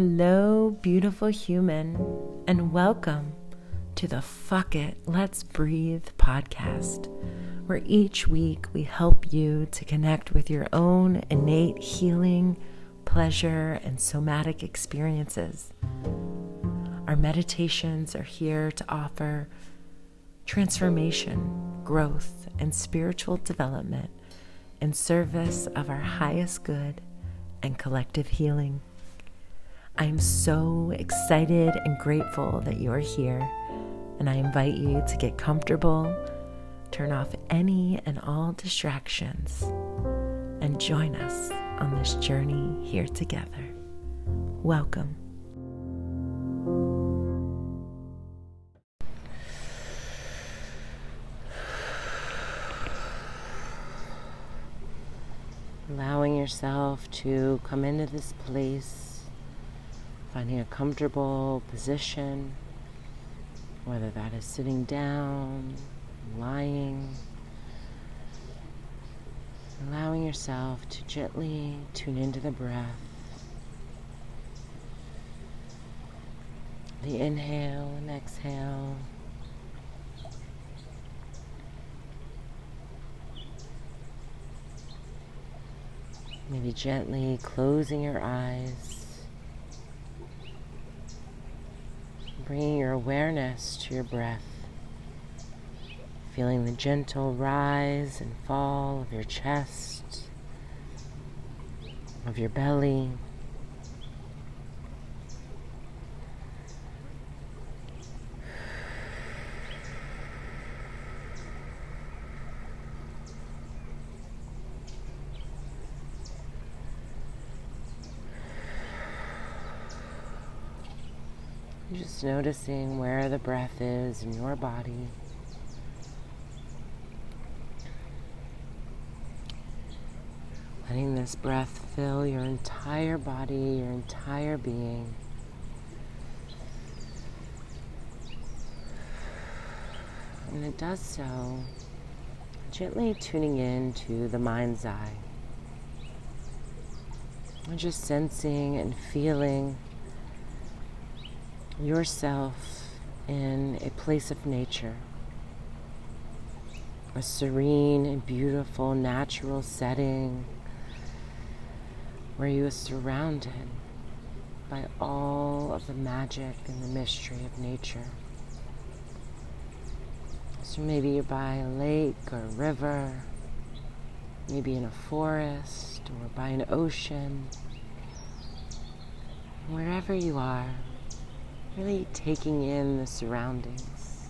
Hello, beautiful human, and welcome to the Fuck It, Let's Breathe podcast, where each week we help you to connect with your own innate healing, pleasure, and somatic experiences. Our meditations are here to offer transformation, growth, and spiritual development in service of our highest good and collective healing. I'm so excited and grateful that you are here, and I invite you to get comfortable, turn off any and all distractions, and join us on this journey here together. Welcome. Allowing yourself to come into this place finding a comfortable position, whether that is sitting down, lying, allowing yourself to gently tune into the breath. The inhale and exhale. Maybe gently closing your eyes. Bringing your awareness to your breath, feeling the gentle rise and fall of your chest, of your belly. Just noticing where the breath is in your body. Letting this breath fill your entire body, your entire being. And it does so gently tuning in to the mind's eye. And just sensing and feeling yourself in a place of nature, a serene and beautiful natural setting where you are surrounded by all of the magic and the mystery of nature. So maybe you're by a lake or a river, maybe in a forest or by an ocean. Wherever you are, really taking in the surroundings,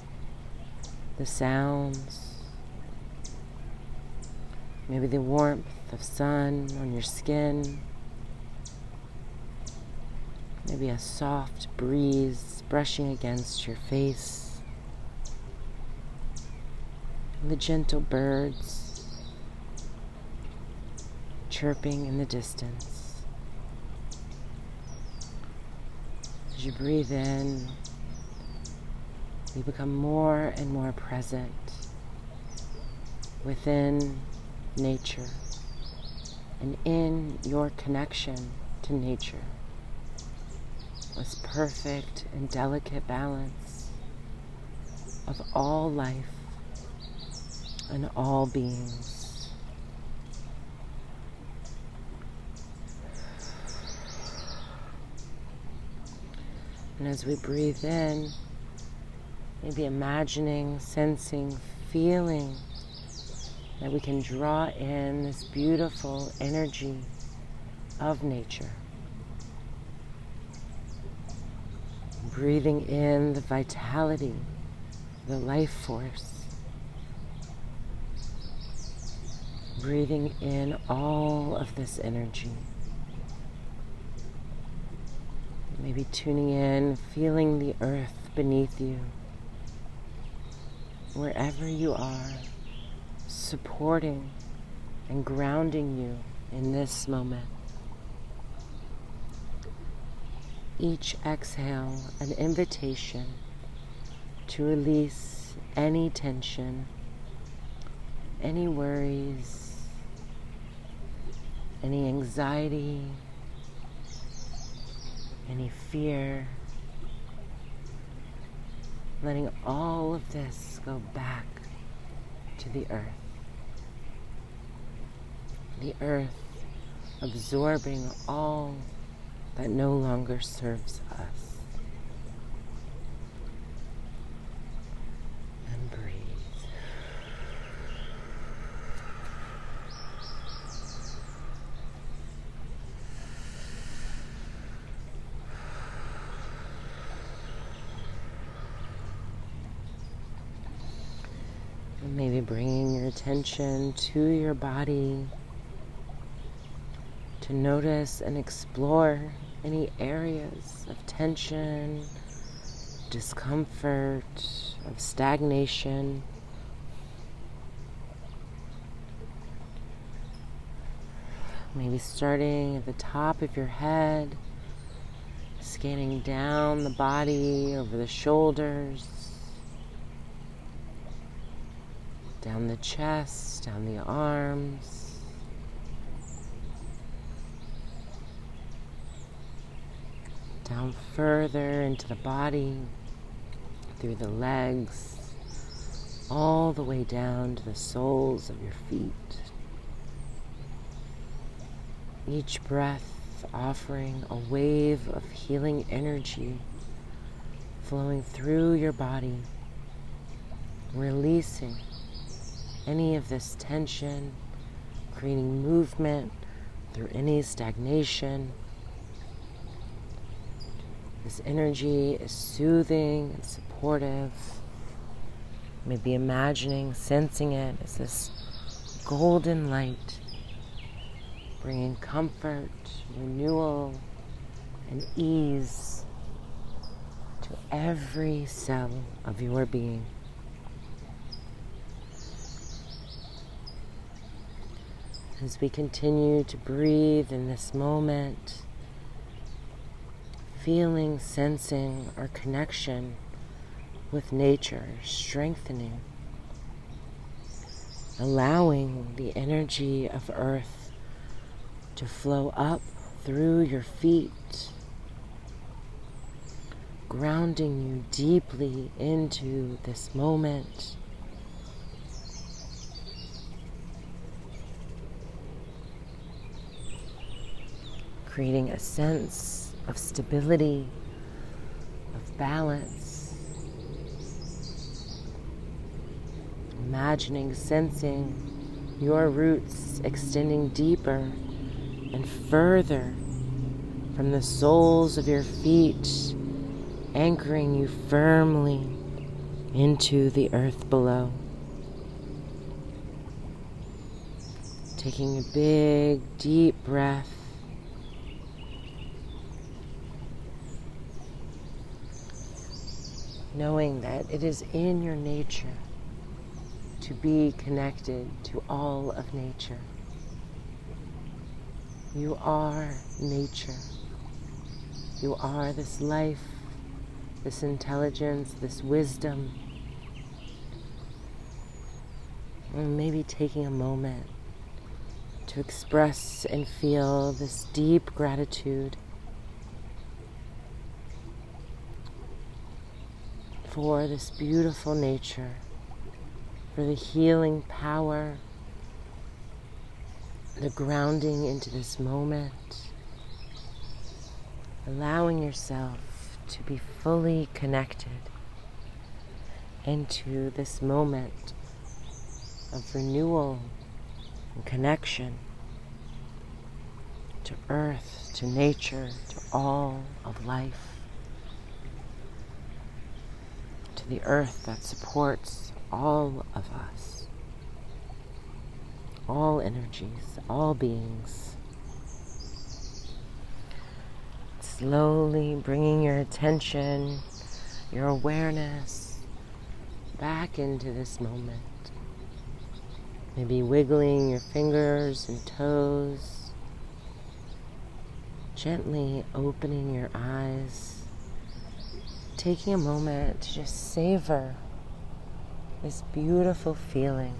the sounds, maybe the warmth of sun on your skin, maybe a soft breeze brushing against your face, the gentle birds chirping in the distance. As you breathe in, you become more and more present within nature and in your connection to nature. This perfect and delicate balance of all life and all beings. And as we breathe in, maybe imagining, sensing, feeling that we can draw in this beautiful energy of nature. Breathing in the vitality, the life force. Breathing in all of this energy. Maybe tuning in, feeling the earth beneath you. Wherever you are, supporting and grounding you in this moment. Each exhale, an invitation to release any tension, any worries, any anxiety, any fear, letting all of this go back to the earth. The earth absorbing all that no longer serves us. And breathe. And maybe bringing your attention to your body to notice and explore any areas of tension, discomfort, of stagnation. Maybe starting at the top of your head, scanning down the body over the shoulders, down the chest, down the arms. down further into the body, through the legs, all the way down to the soles of your feet. Each breath offering a wave of healing energy flowing through your body, releasing any of this tension, creating movement through any stagnation. This energy is soothing and supportive. Maybe imagining, sensing it as this golden light, bringing comfort, renewal, and ease to every cell of your being. As we continue to breathe in this moment, feeling, sensing our connection with nature, strengthening, allowing the energy of earth to flow up through your feet, grounding you deeply into this moment. Creating a sense of stability, of balance. Imagining, sensing your roots extending deeper and further from the soles of your feet, anchoring you firmly into the earth below. Taking a big, deep breath knowing that it is in your nature to be connected to all of nature. You are nature. You are this life, this intelligence, this wisdom. And maybe taking a moment to express and feel this deep gratitude for this beautiful nature, for the healing power, the grounding into this moment, allowing yourself to be fully connected into this moment of renewal and connection to earth, to nature, to all of life. The earth that supports all of us, all energies, all beings. Slowly bringing your attention, your awareness back into this moment. Maybe wiggling your fingers and toes, gently opening your eyes taking a moment to just savor this beautiful feeling.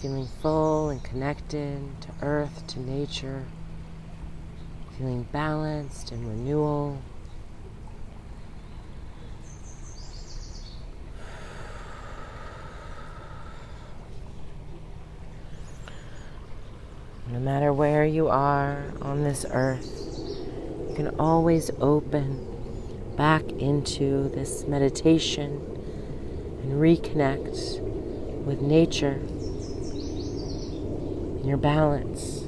Feeling full and connected to earth, to nature. feeling balanced and renewal. No matter where you are on this earth, you can always open back into this meditation and reconnect with nature and your balance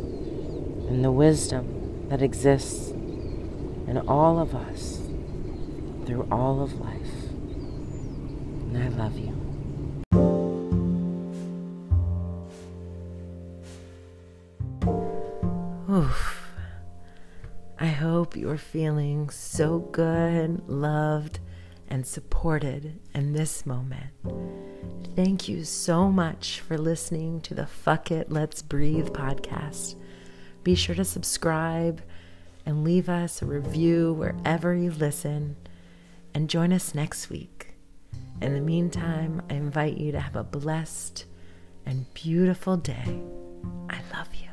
and the wisdom that exists in all of us through all of life. And I love you. were feeling so good, loved, and supported in this moment. Thank you so much for listening to the Fuck It, Let's Breathe podcast. Be sure to subscribe and leave us a review wherever you listen. And join us next week. In the meantime, I invite you to have a blessed and beautiful day. I love you.